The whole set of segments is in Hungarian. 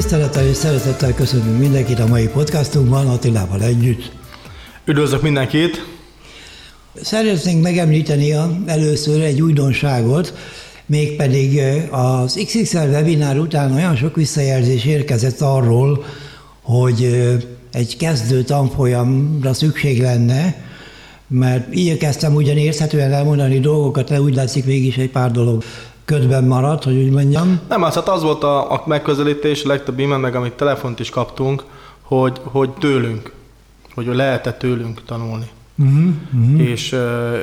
Tisztelettel és szeretettel köszönünk mindenkit a mai podcastunkban Attilával együtt. Üdvözlök mindenkit! Szeretnénk megemlíteni először egy újdonságot, mégpedig az XXL webinár után olyan sok visszajelzés érkezett arról, hogy egy kezdő tanfolyamra szükség lenne, mert igyekeztem ugyan érthetően elmondani dolgokat, de úgy látszik mégis egy pár dolog ködben maradt, hogy úgy mondjam. Nem, az, hát az volt a, a megközelítés, a legtöbb e meg amit telefont is kaptunk, hogy, hogy tőlünk, hogy lehet-e tőlünk tanulni. Uh-huh, uh-huh. És,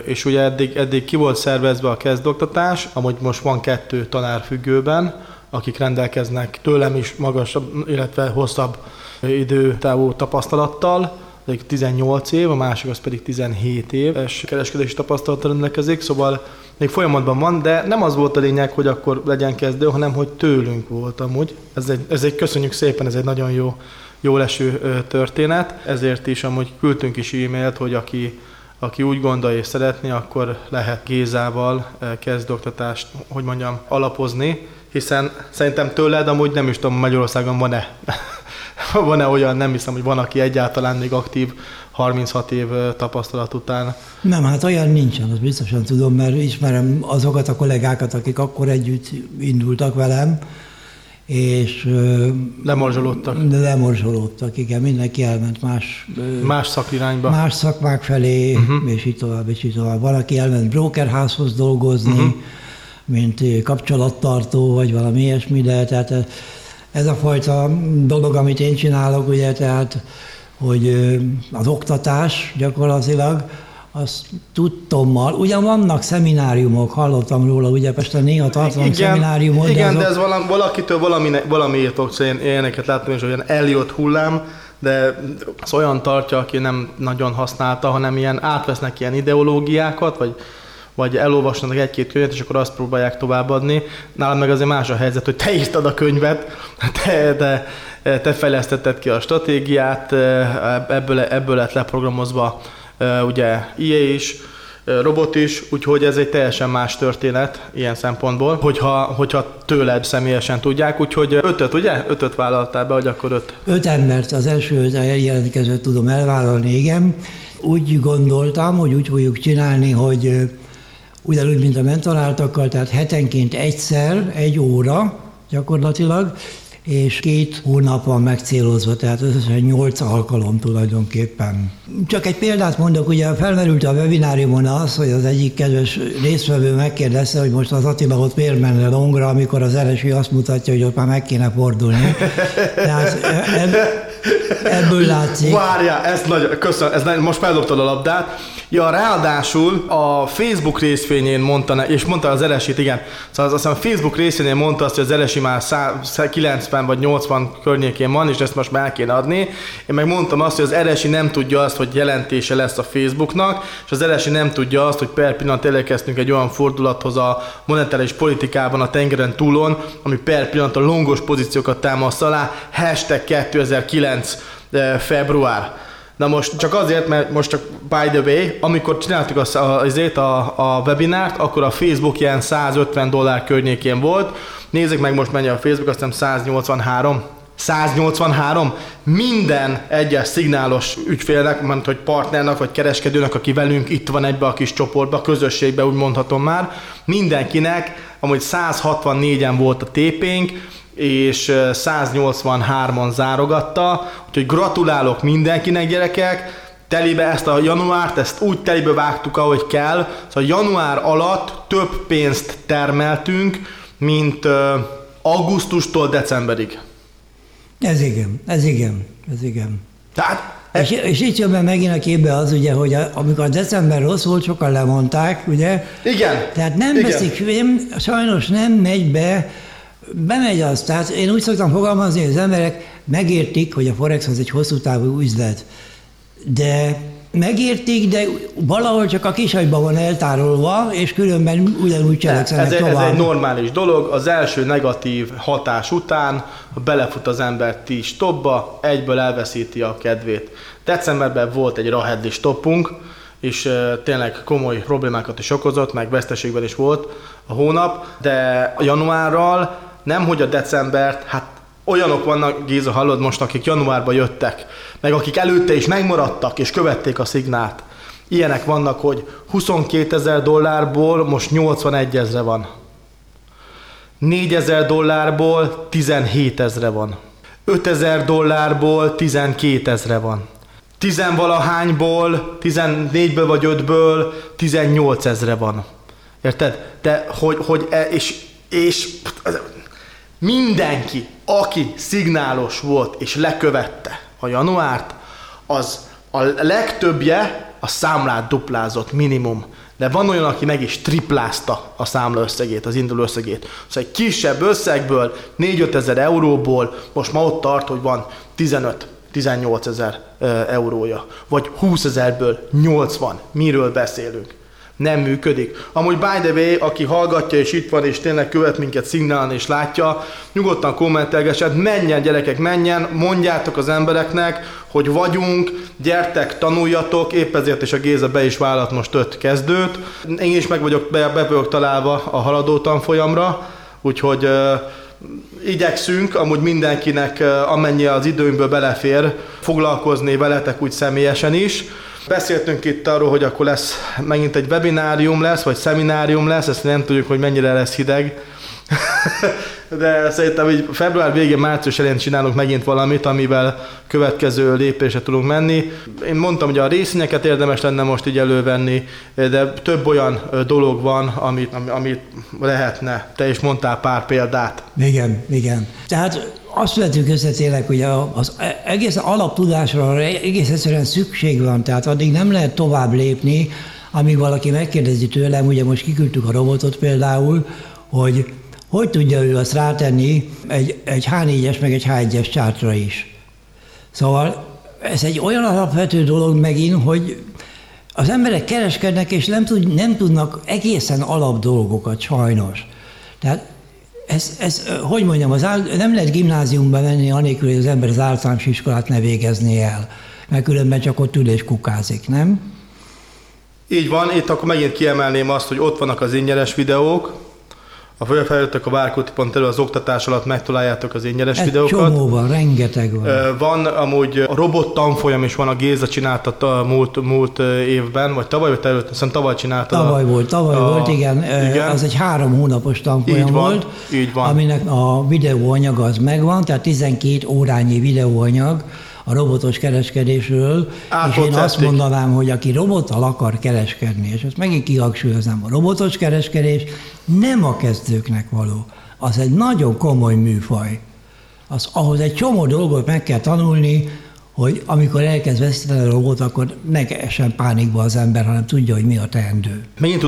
és ugye eddig, eddig ki volt szervezve a kezdoktatás, amúgy most van kettő tanár függőben, akik rendelkeznek tőlem is magasabb, illetve hosszabb időtávú tapasztalattal, egyik 18 év, a másik az pedig 17 év, és kereskedési tapasztalattal rendelkezik, szóval még folyamatban van, de nem az volt a lényeg, hogy akkor legyen kezdő, hanem hogy tőlünk volt amúgy. Ez egy, ez egy köszönjük szépen, ez egy nagyon jó, jó leső történet, ezért is amúgy küldtünk is e-mailt, hogy aki aki úgy gondolja és szeretné, akkor lehet Gézával kezdoktatást, hogy mondjam, alapozni, hiszen szerintem tőled amúgy nem is tudom, Magyarországon van-e van-e olyan, nem hiszem, hogy van, aki egyáltalán még aktív 36 év tapasztalat után? Nem, hát olyan nincsen, azt biztosan tudom, mert ismerem azokat a kollégákat, akik akkor együtt indultak velem, és... Lemorzsolódtak. Lemorzsolódtak, igen, mindenki elment más... Más szakirányba. Más szakmák felé, uh-huh. és így tovább, és így tovább. Valaki elment brokerházhoz dolgozni, uh-huh. mint kapcsolattartó, vagy valami ilyesmi, de tehát ez a fajta dolog, amit én csinálok, ugye, tehát, hogy az oktatás gyakorlatilag, azt tudtommal, ugyan vannak szemináriumok, hallottam róla, ugye Pesten néha tartanak igen, szemináriumot. Igen, de, azok... de ez valami, valakitől valami, valamiért tudsz, én ilyeneket láttam, és olyan eljött hullám, de az olyan tartja, aki nem nagyon használta, hanem ilyen átvesznek ilyen ideológiákat, vagy vagy elolvasnak egy-két könyvet, és akkor azt próbálják továbbadni. Nálam meg azért más a helyzet, hogy te írtad a könyvet, te, te, te fejlesztetted ki a stratégiát, ebből, ebből lett leprogramozva ugye IE is, robot is, úgyhogy ez egy teljesen más történet ilyen szempontból, hogyha, hogyha tőled személyesen tudják, úgyhogy ötöt, ugye? Ötöt vállaltál be, hogy akkor öt? Öt embert, az első jelentkezőt tudom elvállalni, igen. Úgy gondoltam, hogy úgy fogjuk csinálni, hogy ugyanúgy, mint a mentoráltakkal, tehát hetenként egyszer, egy óra gyakorlatilag, és két hónap van megcélozva, tehát összesen nyolc alkalom tulajdonképpen. Csak egy példát mondok, ugye felmerült a webináriumon az, hogy az egyik kedves résztvevő megkérdezte, hogy most az Attila ott miért menne longra, amikor az LSI azt mutatja, hogy ott már meg kéne fordulni. Tehát ebb, ebből látszik. Várja, ez nagy, köszönöm, ez nagy, most feldobtad a labdát. Ja, ráadásul a Facebook részvényén mondta, és mondta az LSI-t, igen, szóval azt hiszem a Facebook részvényén mondta azt, hogy az LSI már 90 90 vagy 80 környékén van, és ezt most már kéne adni. Én meg mondtam azt, hogy az RSI nem tudja azt, hogy jelentése lesz a Facebooknak, és az RSI nem tudja azt, hogy per pillanat elérkeztünk egy olyan fordulathoz a monetáris politikában a tengeren túlon, ami per pillanat a longos pozíciókat támaszt alá, hashtag 2009 eh, február. Na most csak azért, mert most csak by the way, amikor csináltuk az, azért a, a webinárt, akkor a Facebook ilyen 150 dollár környékén volt, Nézzük meg most mennyi a Facebook, azt hiszem 183. 183 minden egyes szignálos ügyfélnek, mert hogy partnernek vagy kereskedőnek, aki velünk itt van egybe a kis csoportba, közösségbe úgy mondhatom már, mindenkinek, amúgy 164-en volt a tépénk, és 183-an zárogatta, úgyhogy gratulálok mindenkinek gyerekek, telibe ezt a januárt, ezt úgy telibe vágtuk, ahogy kell, szóval január alatt több pénzt termeltünk, mint augusztustól decemberig. Ez igen, ez igen, ez igen. Tehát és, és itt jön be megint a képbe az, ugye, hogy a, amikor a december rossz volt, sokan lemondták, ugye? Igen. Tehát nem igen. veszik, nem, sajnos nem megy be, bemegy az. Tehát én úgy szoktam fogalmazni, hogy az emberek megértik, hogy a Forex az egy hosszú távú üzlet. De megértik, de valahol csak a kisagyban van eltárolva, és különben ugyanúgy cselekszenek ez, tovább. Ez egy normális dolog, az első negatív hatás után, ha belefut az ember ti stopba, egyből elveszíti a kedvét. Decemberben volt egy rahedli stoppunk, és tényleg komoly problémákat is okozott, meg veszteségben is volt a hónap, de januárral nem hogy a decembert, hát olyanok vannak, Géza, hallod most, akik januárban jöttek, meg akik előtte is megmaradtak, és követték a szignált. Ilyenek vannak, hogy 22 ezer dollárból most 81 ezre van. 4 ezer dollárból 17 ezre van. 5 ezer dollárból 12 ezre van. Tizenvalahányból, 14-ből vagy 5-ből 18 ezre van. Érted? De hogy, hogy e, és, és mindenki, aki szignálos volt és lekövette a januárt, az a legtöbbje a számlát duplázott minimum. De van olyan, aki meg is triplázta a számla összegét, az induló összegét. Szóval egy kisebb összegből, 4-5 ezer euróból most ma ott tart, hogy van 15 18 ezer eurója, vagy 20 ezerből 80. Miről beszélünk? Nem működik. Amúgy by the way, aki hallgatja és itt van és tényleg követ minket szignálni és látja, nyugodtan kommentelgesed, menjen gyerekek, menjen, mondjátok az embereknek, hogy vagyunk, gyertek, tanuljatok, épp ezért is a Géza be is vállalt most öt kezdőt. Én is meg vagyok, be, be vagyok találva a haladó tanfolyamra, úgyhogy uh, igyekszünk amúgy mindenkinek, amennyi az időnkből belefér, foglalkozni veletek úgy személyesen is. Beszéltünk itt arról, hogy akkor lesz megint egy webinárium lesz, vagy szeminárium lesz, ezt nem tudjuk, hogy mennyire lesz hideg. De szerintem hogy február végén, március elején csinálunk megint valamit, amivel következő lépésre tudunk menni. Én mondtam, hogy a részényeket érdemes lenne most így elővenni, de több olyan dolog van, amit, amit lehetne. Te is mondtál pár példát. Igen, igen. Tehát azt vettük össze tényleg, hogy az egész alaptudásra egész egyszerűen szükség van, tehát addig nem lehet tovább lépni, amíg valaki megkérdezi tőlem, ugye most kiküldtük a robotot például, hogy hogy tudja ő azt rátenni egy, egy H4-es meg egy H1-es csártra is. Szóval ez egy olyan alapvető dolog megint, hogy az emberek kereskednek, és nem, tud, nem tudnak egészen alap dolgokat sajnos. Tehát ez, ez, hogy mondjam, az áll, nem lehet gimnáziumba menni anélkül, hogy az ember az általános iskolát ne végezni el, mert különben csak ott ül és kukázik, nem? Így van, itt akkor megint kiemelném azt, hogy ott vannak az ingyenes videók, a feljöttek a várkúti.hu az oktatás alatt megtaláljátok az ingyenes Egy videókat. Csomó van, rengeteg van. Van amúgy a robot tanfolyam is van, a Géza csinálta a múlt, múlt évben, vagy tavaly, vagy előtt, hiszem tavaly csinálta. Tavaly a, volt, tavaly a, volt, igen. igen. Az egy három hónapos tanfolyam így van, volt, így van. aminek a videóanyag az megvan, tehát 12 órányi videóanyag, a robotos kereskedésről, Át és én azt mondanám, hogy aki robottal akar kereskedni, és ezt megint kihangsúlyoznám, a robotos kereskedés nem a kezdőknek való. Az egy nagyon komoly műfaj. Az, ahhoz egy csomó dolgot meg kell tanulni, hogy amikor elkezd veszteni a robot, akkor ne essen pánikba az ember, hanem tudja, hogy mi a teendő. Megint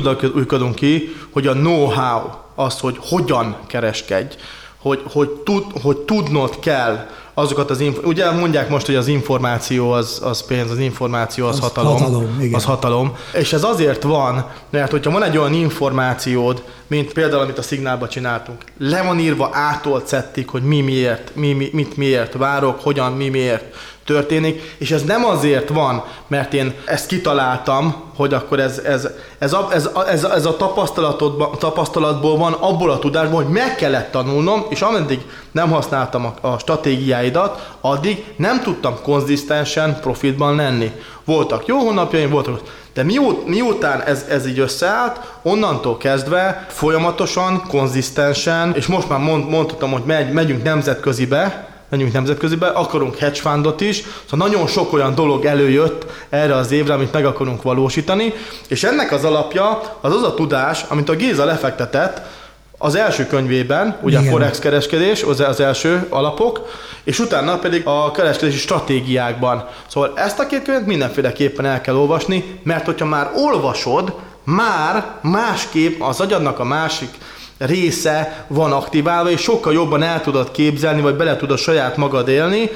tudunk ki, hogy a know-how, az, hogy hogyan kereskedj, hogy, hogy, tud, hogy tudnod kell azokat az, inf- ugye mondják most, hogy az információ az, az pénz, az információ az, az hatalom. hatalom igen. Az hatalom. És ez azért van, mert hogyha van egy olyan információd, mint például, amit a szignálba csináltunk, le van írva ától hogy mi miért, mi, mi, mit miért várok, hogyan, mi miért történik, és ez nem azért van, mert én ezt kitaláltam, hogy akkor ez, ez, ez, a, ez, ez, ez a tapasztalatból van, abból a tudásból, hogy meg kellett tanulnom, és ameddig nem használtam a, a stratégiáidat, addig nem tudtam konzisztensen profitban lenni. Voltak jó hónapjaim, voltak de miut, miután ez, ez így összeállt, onnantól kezdve folyamatosan, konzisztensen, és most már mond, mondhatom, hogy megy, megyünk nemzetközibe, menjünk nemzetközibe, akarunk hedge fundot is, szóval nagyon sok olyan dolog előjött erre az évre, amit meg akarunk valósítani, és ennek az alapja az az a tudás, amit a Géza lefektetett, az első könyvében, ugye Igen. a Forex kereskedés, az, az első alapok, és utána pedig a kereskedési stratégiákban. Szóval ezt a két könyvet mindenféleképpen el kell olvasni, mert hogyha már olvasod, már másképp az agyadnak a másik része van aktiválva, és sokkal jobban el tudod képzelni, vagy bele tudod saját magad élni.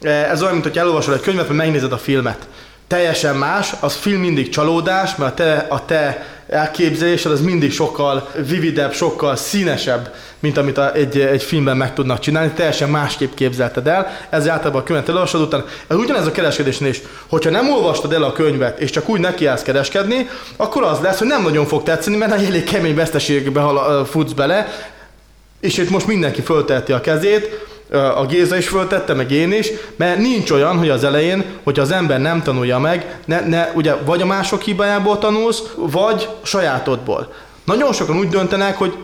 Ez olyan, mint hogy elolvasol egy könyvet, vagy megnézed a filmet. Teljesen más, az film mindig csalódás, mert a te, a te elképzelésed az mindig sokkal vividebb, sokkal színesebb, mint amit a, egy, egy filmben meg tudnak csinálni, teljesen másképp képzelted el, ez általában a könyvet elolvasod után. Ez ugyanez a kereskedésnél is. Hogyha nem olvastad el a könyvet, és csak úgy nekiállsz kereskedni, akkor az lesz, hogy nem nagyon fog tetszeni, mert egy elég kemény veszteségbe futsz bele, és itt most mindenki fölteheti a kezét, a Géza is föltette, meg én is, mert nincs olyan, hogy az elején, hogyha az ember nem tanulja meg, ne, ne, ugye vagy a mások hibájából tanulsz, vagy sajátodból. Nagyon sokan úgy döntenek, hogy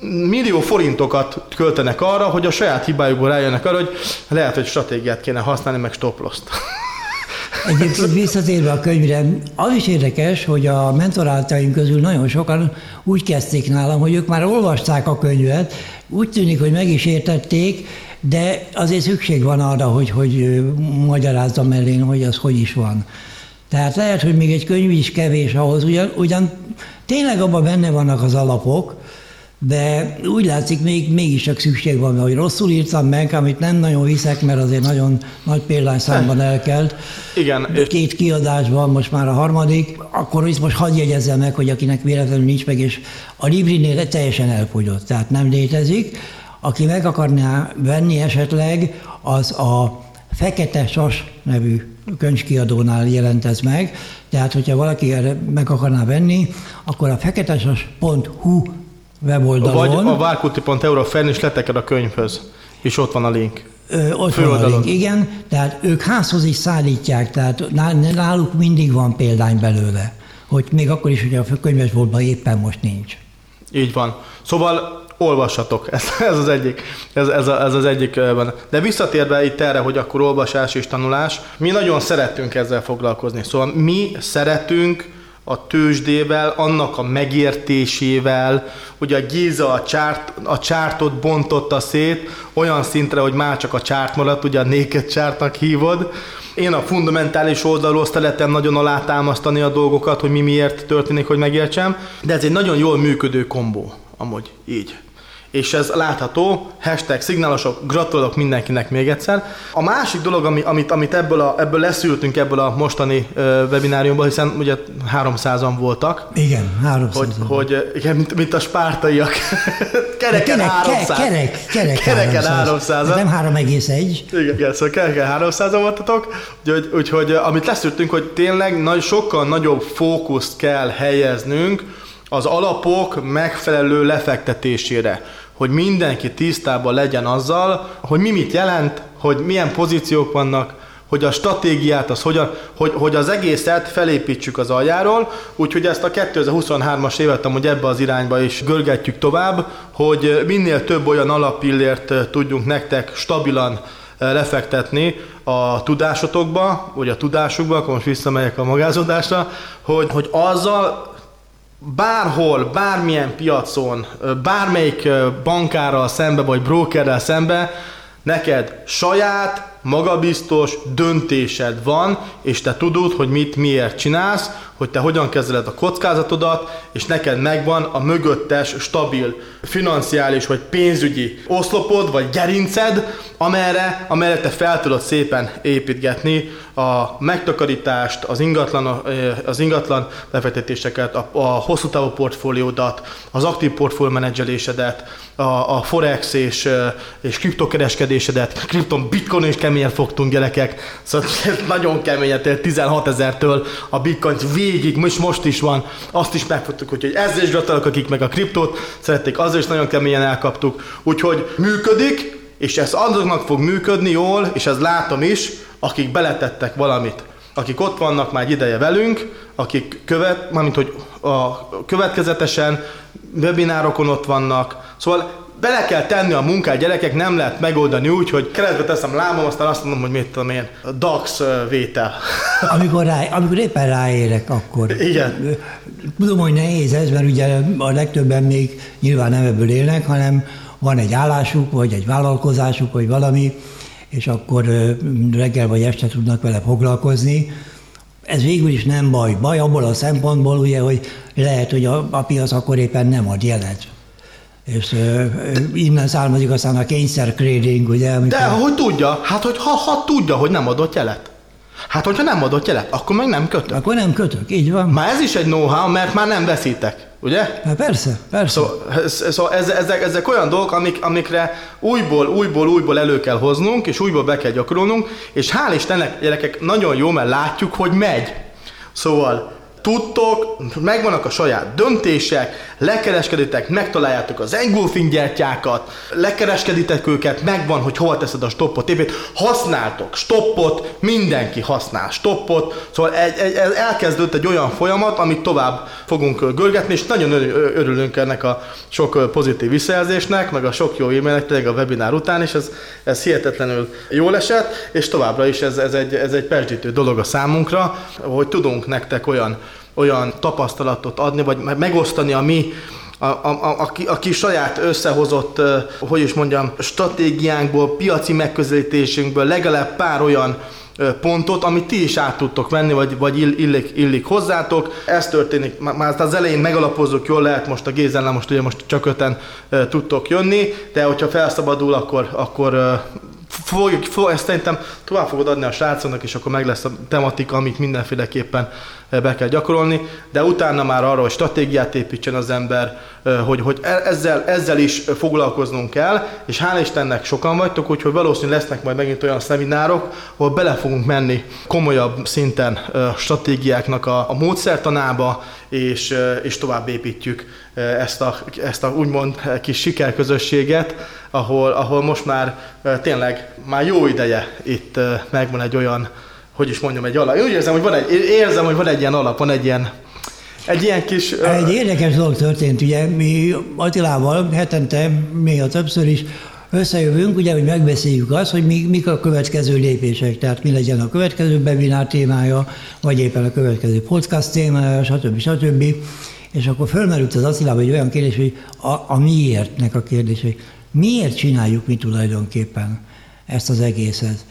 millió forintokat költenek arra, hogy a saját hibájukból rájönnek arra, hogy lehet, hogy stratégiát kéne használni, meg stop loss Egyébként visszatérve a könyvre, az is érdekes, hogy a mentoráltaim közül nagyon sokan úgy kezdték nálam, hogy ők már olvasták a könyvet, úgy tűnik, hogy meg is értették, de azért szükség van arra, hogy, hogy magyarázzam elén, hogy az hogy is van. Tehát lehet, hogy még egy könyv is kevés ahhoz, ugyan, ugyan tényleg abban benne vannak az alapok, de úgy látszik, még, mégis csak szükség van, hogy rosszul írtam meg, amit nem nagyon viszek, mert azért nagyon nagy példányszámban elkelt. Igen. Két kiadásban, most már a harmadik, akkor is most hagyj jegyezzem meg, hogy akinek véletlenül nincs meg, és a Librinél teljesen elfogyott, tehát nem létezik. Aki meg akarná venni esetleg, az a Fekete Sas nevű könyvkiadónál jelent ez meg, tehát hogyha valaki erre meg akarná venni, akkor a feketesas.hu weboldalon. Vagy a várkuti.euro fenn is leteked a könyvhöz, és ott van a link. Ö, ott van a link, igen, tehát ők házhoz is szállítják, tehát náluk mindig van példány belőle, hogy még akkor is, hogy a könyvesboltban éppen most nincs. Így van. Szóval olvassatok, ez, ez az egyik, ez, ez, a, ez az egyik. De visszatérve itt erre, hogy akkor olvasás és tanulás, mi nagyon szeretünk ezzel foglalkozni. Szóval mi szeretünk a tőzsdével, annak a megértésével, hogy a Giza a, csárt, a csártot bontotta szét olyan szintre, hogy már csak a csárt maradt, ugye a naked csártnak hívod. Én a fundamentális oldalról szeretem nagyon alátámasztani a dolgokat, hogy mi miért történik, hogy megértsem, de ez egy nagyon jól működő kombó, amúgy így és ez látható, hashtag szignálosok, gratulálok mindenkinek még egyszer. A másik dolog, ami, amit, amit ebből, a, ebből leszültünk ebből a mostani uh, webináriumból, hiszen ugye 300-an voltak. Igen, 300 Hogy, hogy igen, mint, mint a spártaiak. kereken kerek, 300. Kerek, kerek, kereken 300. 300 nem 3,1. Igen, igen, szóval kereken 300 voltatok. Úgyhogy, úgyhogy amit leszültünk, hogy tényleg nagy, sokkal nagyobb fókuszt kell helyeznünk az alapok megfelelő lefektetésére hogy mindenki tisztában legyen azzal, hogy mi mit jelent, hogy milyen pozíciók vannak, hogy a stratégiát, az hogyan, hogy, hogy az egészet felépítsük az aljáról, úgyhogy ezt a 2023-as évet amúgy ebbe az irányba is görgetjük tovább, hogy minél több olyan alappillért tudjunk nektek stabilan lefektetni a tudásotokba, vagy a tudásukba, akkor most visszamegyek a magázódásra, hogy, hogy azzal bárhol, bármilyen piacon, bármelyik bankárral szembe, vagy brokerrel szembe, neked saját, magabiztos döntésed van, és te tudod, hogy mit miért csinálsz, hogy te hogyan kezeled a kockázatodat, és neked megvan a mögöttes, stabil, financiális vagy pénzügyi oszlopod, vagy gerinced, amerre, amerre te fel tudod szépen építgetni a megtakarítást, az ingatlan, az ingatlan befektetéseket, a, a hosszú távú portfóliódat, az aktív portfólió menedzselésedet, a, a forex és, és kriptokereskedésedet, kripton bitcoin is keményen fogtunk gyerekek, szóval nagyon keményen, 16 ezertől a bitcoin végig, most most is van, azt is megfogtuk, úgyhogy ezzel is gratulálok, akik meg a kriptót szerették, azzal is nagyon keményen elkaptuk, úgyhogy működik, és ez azoknak fog működni jól, és ez látom is, akik beletettek valamit. Akik ott vannak már egy ideje velünk, akik követ, mármint hogy a következetesen webinárokon ott vannak. Szóval bele kell tenni a munkát, gyerekek, nem lehet megoldani úgy, hogy keretbe teszem lábam, aztán azt mondom, hogy mit tudom én, DAX vétel. Amikor, rá, amikor éppen ráérek, akkor. Igen. Tudom, hogy nehéz ez, mert ugye a legtöbben még nyilván nem ebből élnek, hanem van egy állásuk, vagy egy vállalkozásuk, vagy valami, és akkor reggel vagy este tudnak vele foglalkozni. Ez végül is nem baj. Baj abból a szempontból, ugye, hogy lehet, hogy a, a piac akkor éppen nem ad jelet. És uh, innen származik aztán a kényszer trading, ugye? Amikor... De hogy tudja? Hát, hogy ha, ha tudja, hogy nem adott jelet. Hát, hogyha nem adott jelet, akkor meg nem kötök. Akkor nem kötök, így van. Már ez is egy know-how, mert már nem veszítek, ugye? Hát persze, persze. Szóval, szóval ezek, ezek olyan dolgok, amik, amikre újból, újból, újból elő kell hoznunk, és újból be kell gyakorolnunk, és hál' Istennek, gyerekek, nagyon jó, mert látjuk, hogy megy. Szóval tudtok, megvannak a saját döntések, lekereskeditek, megtaláljátok az engulfing gyertyákat, lekereskeditek őket, megvan, hogy hova teszed a stoppot, épít, használtok stoppot, mindenki használ stoppot, szóval egy, egy, elkezdődött egy olyan folyamat, amit tovább fogunk görgetni, és nagyon örülünk ennek a sok pozitív visszajelzésnek, meg a sok jó e-mailnek, tényleg a webinár után, és ez, ez hihetetlenül jól esett, és továbbra is ez, ez, egy, ez egy dolog a számunkra, hogy tudunk nektek olyan olyan tapasztalatot adni, vagy megosztani a mi a, a, a, a, kis saját összehozott, hogy is mondjam, stratégiánkból, piaci megközelítésünkből legalább pár olyan pontot, amit ti is át tudtok venni, vagy, vagy illik, illik hozzátok. Ez történik, már az elején megalapozzuk, jól lehet most a Gézellel, most ugye most csak öten tudtok jönni, de hogyha felszabadul, akkor, akkor fogjuk, fog, ezt szerintem tovább fogod adni a srácoknak, és akkor meg lesz a tematika, amit mindenféleképpen eh, be kell gyakorolni, de utána már arra, hogy stratégiát építsen az ember, eh, hogy, hogy e, ezzel, ezzel is foglalkoznunk kell, és hál' Istennek sokan vagytok, úgyhogy valószínűleg lesznek majd megint olyan szeminárok, ahol bele fogunk menni komolyabb szinten eh, stratégiáknak a, a módszertanába, és, és tovább építjük ezt a, ezt a úgymond kis sikerközösséget, ahol, ahol most már tényleg már jó ideje itt megvan egy olyan, hogy is mondjam, egy alap. Én úgy érzem, hogy van egy, érzem, hogy van egy ilyen alap, van egy ilyen, egy ilyen kis... Egy érdekes dolog történt, ugye mi Attilával hetente, még a többször is összejövünk, ugye, hogy megbeszéljük azt, hogy mi, mik a következő lépések, tehát mi legyen a következő webinár témája, vagy éppen a következő podcast témája, stb. stb. És akkor fölmerült az Attilában egy olyan kérdés, hogy a, a miértnek a kérdése. Miért csináljuk mi tulajdonképpen ezt az egészet?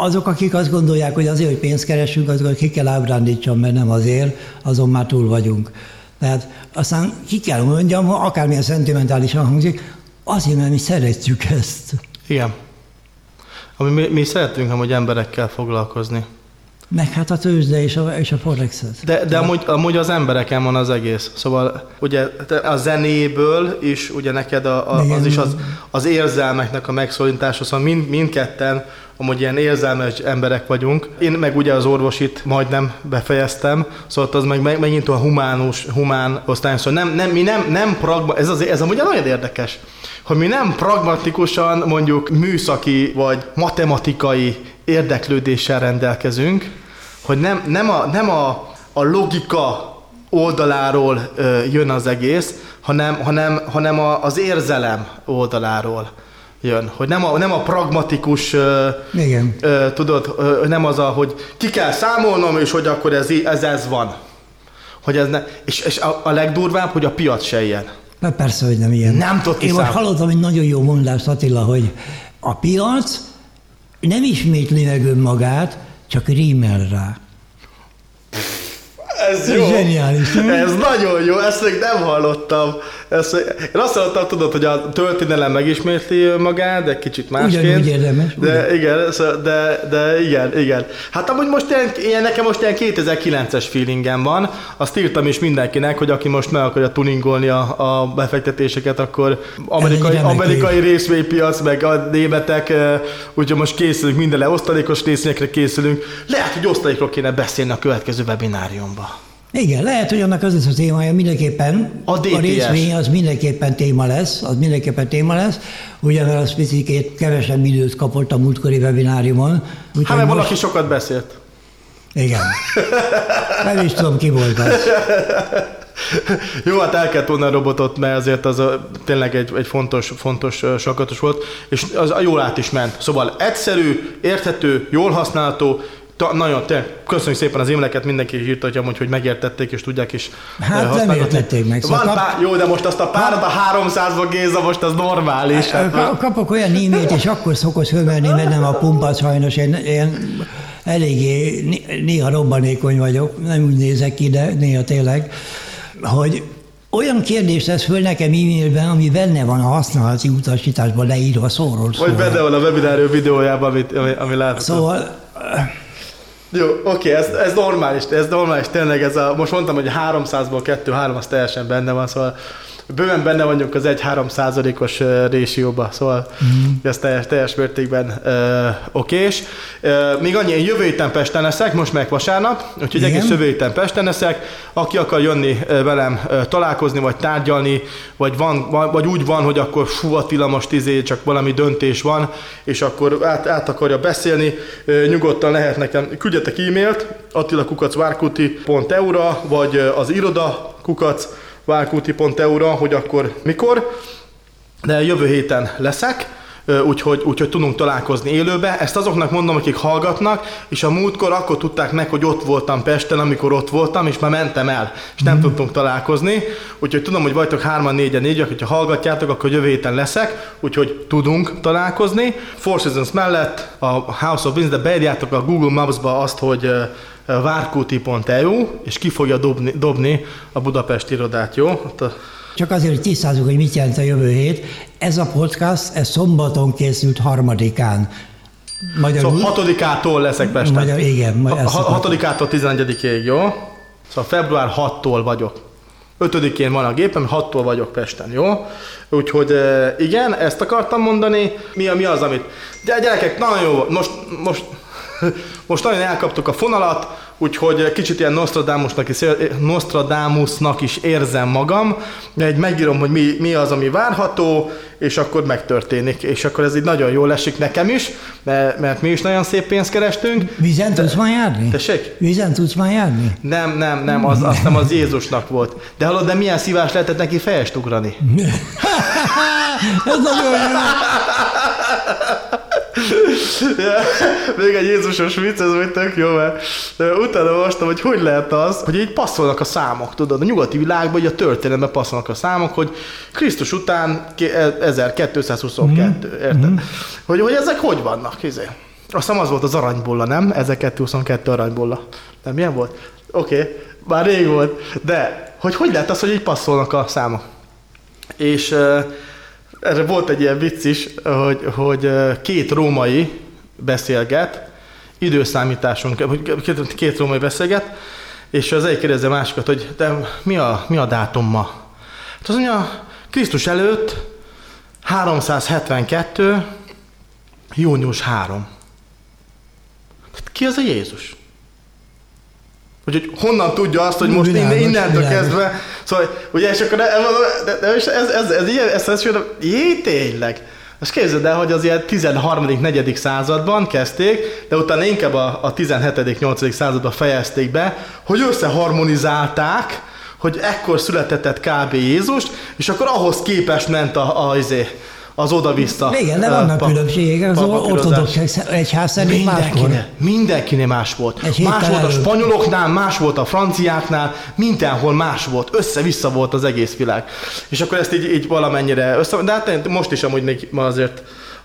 Azok, akik azt gondolják, hogy azért, hogy pénzt keresünk, azokat ki kell ábrándítsam, mert nem azért, azon már túl vagyunk. Tehát aztán ki kell mondjam, akármilyen szentimentálisan hangzik, azért, mert mi szeretjük ezt. Igen. Ami mi, mi szeretünk hogy emberekkel foglalkozni. Meg hát a tőzsde és a, és a forexet. De, de amúgy, amúgy az embereken van az egész. Szóval ugye a zenéből is, ugye neked a, a, az is az, az érzelmeknek a megszólítása, szóval mind, mindketten amúgy ilyen érzelmes emberek vagyunk. Én meg ugye az orvosit majdnem befejeztem, szóval az meg, meg megint a humánus, humán osztály, szóval nem, nem, mi nem, nem pragma, ez, az, ez amúgy nagyon érdekes, hogy mi nem pragmatikusan mondjuk műszaki vagy matematikai érdeklődéssel rendelkezünk, hogy nem, nem, a, nem a, a logika oldaláról ö, jön az egész, hanem, hanem, hanem a, az érzelem oldaláról jön. Hogy nem a, nem a pragmatikus, Igen. Ö, tudod, ö, nem az a, hogy ki kell számolnom, és hogy akkor ez, ez, ez van. Hogy ez ne, és, és a, a legdurvább, hogy a piac se ilyen. Na persze, hogy nem ilyen. Nem tudok Én most hallottam egy nagyon jó mondást, Attila, hogy a piac nem ismétli meg önmagát, csak rímel rá. Ez jó. Zseniális, nem? Ez nagyon jó, ezt még nem hallottam. Ezt, én azt hallottam, tudod, hogy a történelem megismétli magát, de kicsit másként. Ugyanúgy érdemes. De igen, de, de igen, igen. Hát amúgy most ilyen, ilyen, nekem most ilyen 2009-es feelingem van. Azt írtam is mindenkinek, hogy aki most meg akarja tuningolni a, a befektetéseket, akkor amerikai, amerikai részvénypiac, meg a németek, úgyhogy most készülünk mindenre, osztalékos részvényekre készülünk. Lehet, hogy osztalékról kéne beszélni a következő webináriumban. Igen, lehet, hogy annak az lesz a témája mindenképpen. A, DTS. a részvény az mindenképpen téma lesz, az mindenképpen téma lesz, ugye mert az picikét kevesebb időt kapott a múltkori webináriumon. Hát, mert valaki sokat beszélt. Igen. Nem is tudom, ki volt az. Jó, hát el kellett volna a robotot, mert azért az a, tényleg egy, egy fontos, fontos sakatos volt, és az jól át is ment. Szóval egyszerű, érthető, jól használható, Ta, nagyon, te, köszönjük szépen az émeleket, mindenki írta, hogy, hogy megértették és tudják is Hát nem értették meg. Szóval Van kap... pár, jó, de most azt a párat a 300-ba Géza, most az normális. Hát, hát, kapok olyan e és akkor szokott fölmenni mennem a pumpa, sajnos én, én eléggé néha robbanékony vagyok, nem úgy nézek ki, de néha tényleg, hogy olyan kérdést tesz föl nekem e-mailben, ami benne van a használati utasításban leírva szóról. Vagy szóval. benne van a webinárió videójában, amit, ami, ami látható. Szóval jó, oké, ez, ez normális, ez normális, tényleg ez a, most mondtam, hogy 300-ból 2-3 az teljesen benne van, szóval bőven benne vagyunk az 1-3 százalékos résióba, szóval mm. ez teljes, teljes mértékben uh, okés. Uh, még annyi, én jövő héten Pesten leszek, most meg vasárnap, úgyhogy Igen. egész jövő héten Pesten leszek. Aki akar jönni velem találkozni, vagy tárgyalni, vagy, van, vagy úgy van, hogy akkor fú, Attila most izé, csak valami döntés van, és akkor át, át akarja beszélni, uh, nyugodtan lehet nekem, küldjetek e-mailt, attilakukacvárkuti.eu-ra, vagy az iroda kukac válkuti.eu-ra, hogy akkor mikor, de jövő héten leszek, úgyhogy, úgyhogy tudunk találkozni élőbe. Ezt azoknak mondom, akik hallgatnak, és a múltkor akkor tudták meg, hogy ott voltam Pesten, amikor ott voltam, és már mentem el, és nem mm. tudtunk találkozni. Úgyhogy tudom, hogy vagytok hárman, négyen, négyek, hogyha hallgatjátok, akkor jövő héten leszek, úgyhogy tudunk találkozni. Four Seasons mellett a House of Winds, de beírjátok a Google Maps-ba azt, hogy várkúti.eu, és ki fogja dobni, dobni a Budapest irodát, jó? Ott a csak azért, hogy tisztázzuk, hogy mit jelent a jövő hét. Ez a podcast, ez szombaton készült harmadikán. Magyarul, szóval hatodikától leszek Pesten. Magyar, igen. Ha, hatodikától 11-ig, jó? Szóval február 6-tól vagyok. 5-én van a gépem, 6-tól vagyok Pesten, jó? Úgyhogy igen, ezt akartam mondani. Mi, mi az, amit... Gyerekek, nagyon jó, most, most most nagyon elkaptuk a fonalat, úgyhogy kicsit ilyen Nostradamusnak is, Nostradamusnak is érzem magam, de egy megírom, hogy mi, mi az, ami várható, és akkor megtörténik. És akkor ez így nagyon jól esik nekem is, mert, mert mi is nagyon szép pénzt kerestünk. Vízen tudsz már járni? Tessék? Vízen tudsz már járni? Nem, nem, nem, az, azt nem az Jézusnak volt. De hallod, de milyen szívás lehetett neki fejest ugrani? ez nagyon jó. ja, még egy Jézusos vicc, ez még tök jó, mert utána olvastam, hogy hogy lehet az, hogy így passzolnak a számok, tudod, a nyugati világban, hogy a történelemben passzolnak a számok, hogy Krisztus után 1222, mm. érted? Mm. Hogy, hogy ezek hogy vannak, izé? Azt hiszem az volt az aranybolla, nem? 1222 aranybolla. Nem, milyen volt? Oké, okay. már rég volt. De, hogy hogy lehet az, hogy így passzolnak a számok? És uh, erre volt egy ilyen vicc is, hogy, hogy két római beszélget, időszámításunk, két, két római beszélget, és az egyik kérdezi a másikat, hogy de mi a, mi a dátum ma? Hát az mondja, Krisztus előtt 372. június 3. Tehát ki az a Jézus? Hogy, hogy honnan tudja azt, hogy most világos, innentől kezdve, szóval, ugye, és akkor de, de, de ez, ez, ez, ez, ilyen, ez, ez, ez, jé, tényleg. Most képzeld el, hogy az ilyen 13 4 században kezdték, de utána inkább a, a 17 8 században fejezték be, hogy összeharmonizálták, hogy ekkor született kb. Jézust, és akkor ahhoz képest ment a, a, a, izé, az oda-vissza. Igen, de vannak pa, különbségek, az ortodox egyház szerint mindenkinek, mindenkinek más volt. Egy más volt a spanyoloknál, más volt a franciáknál, mindenhol más volt, össze-vissza volt az egész világ. És akkor ezt így, így valamennyire össze, de hát most is amúgy még ma azért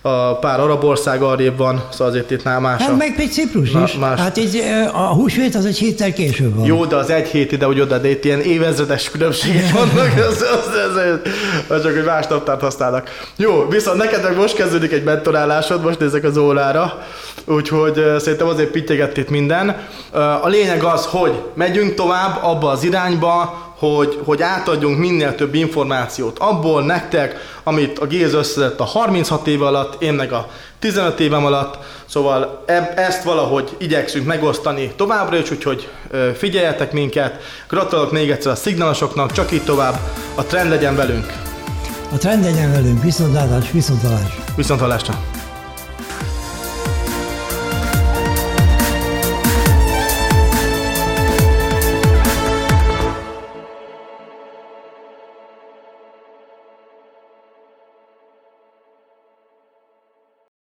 a pár arab ország arrébb van, szóval azért itt nál más. Hát meg egy Ciprus is. Más. Hát így a húsvét az egy héttel később van. Jó, de az egy hét ide, hogy oda, de itt ilyen évezredes különbségek vannak, az, az, az, az, csak hogy más naptárt használnak. Jó, viszont neked meg most kezdődik egy mentorálásod, most nézek az órára, úgyhogy szerintem azért pittyegett itt minden. A lényeg az, hogy megyünk tovább abba az irányba, hogy, hogy átadjunk minél több információt abból nektek, amit a Géz összezett a 36 év alatt, én meg a 15 évem alatt, szóval ezt valahogy igyekszünk megosztani továbbra is, úgyhogy figyeljetek minket, gratulálok még egyszer a szignálasoknak, csak így tovább, a trend legyen velünk. A trend legyen velünk, viszontlátás, viszontalás. Viszontalásra.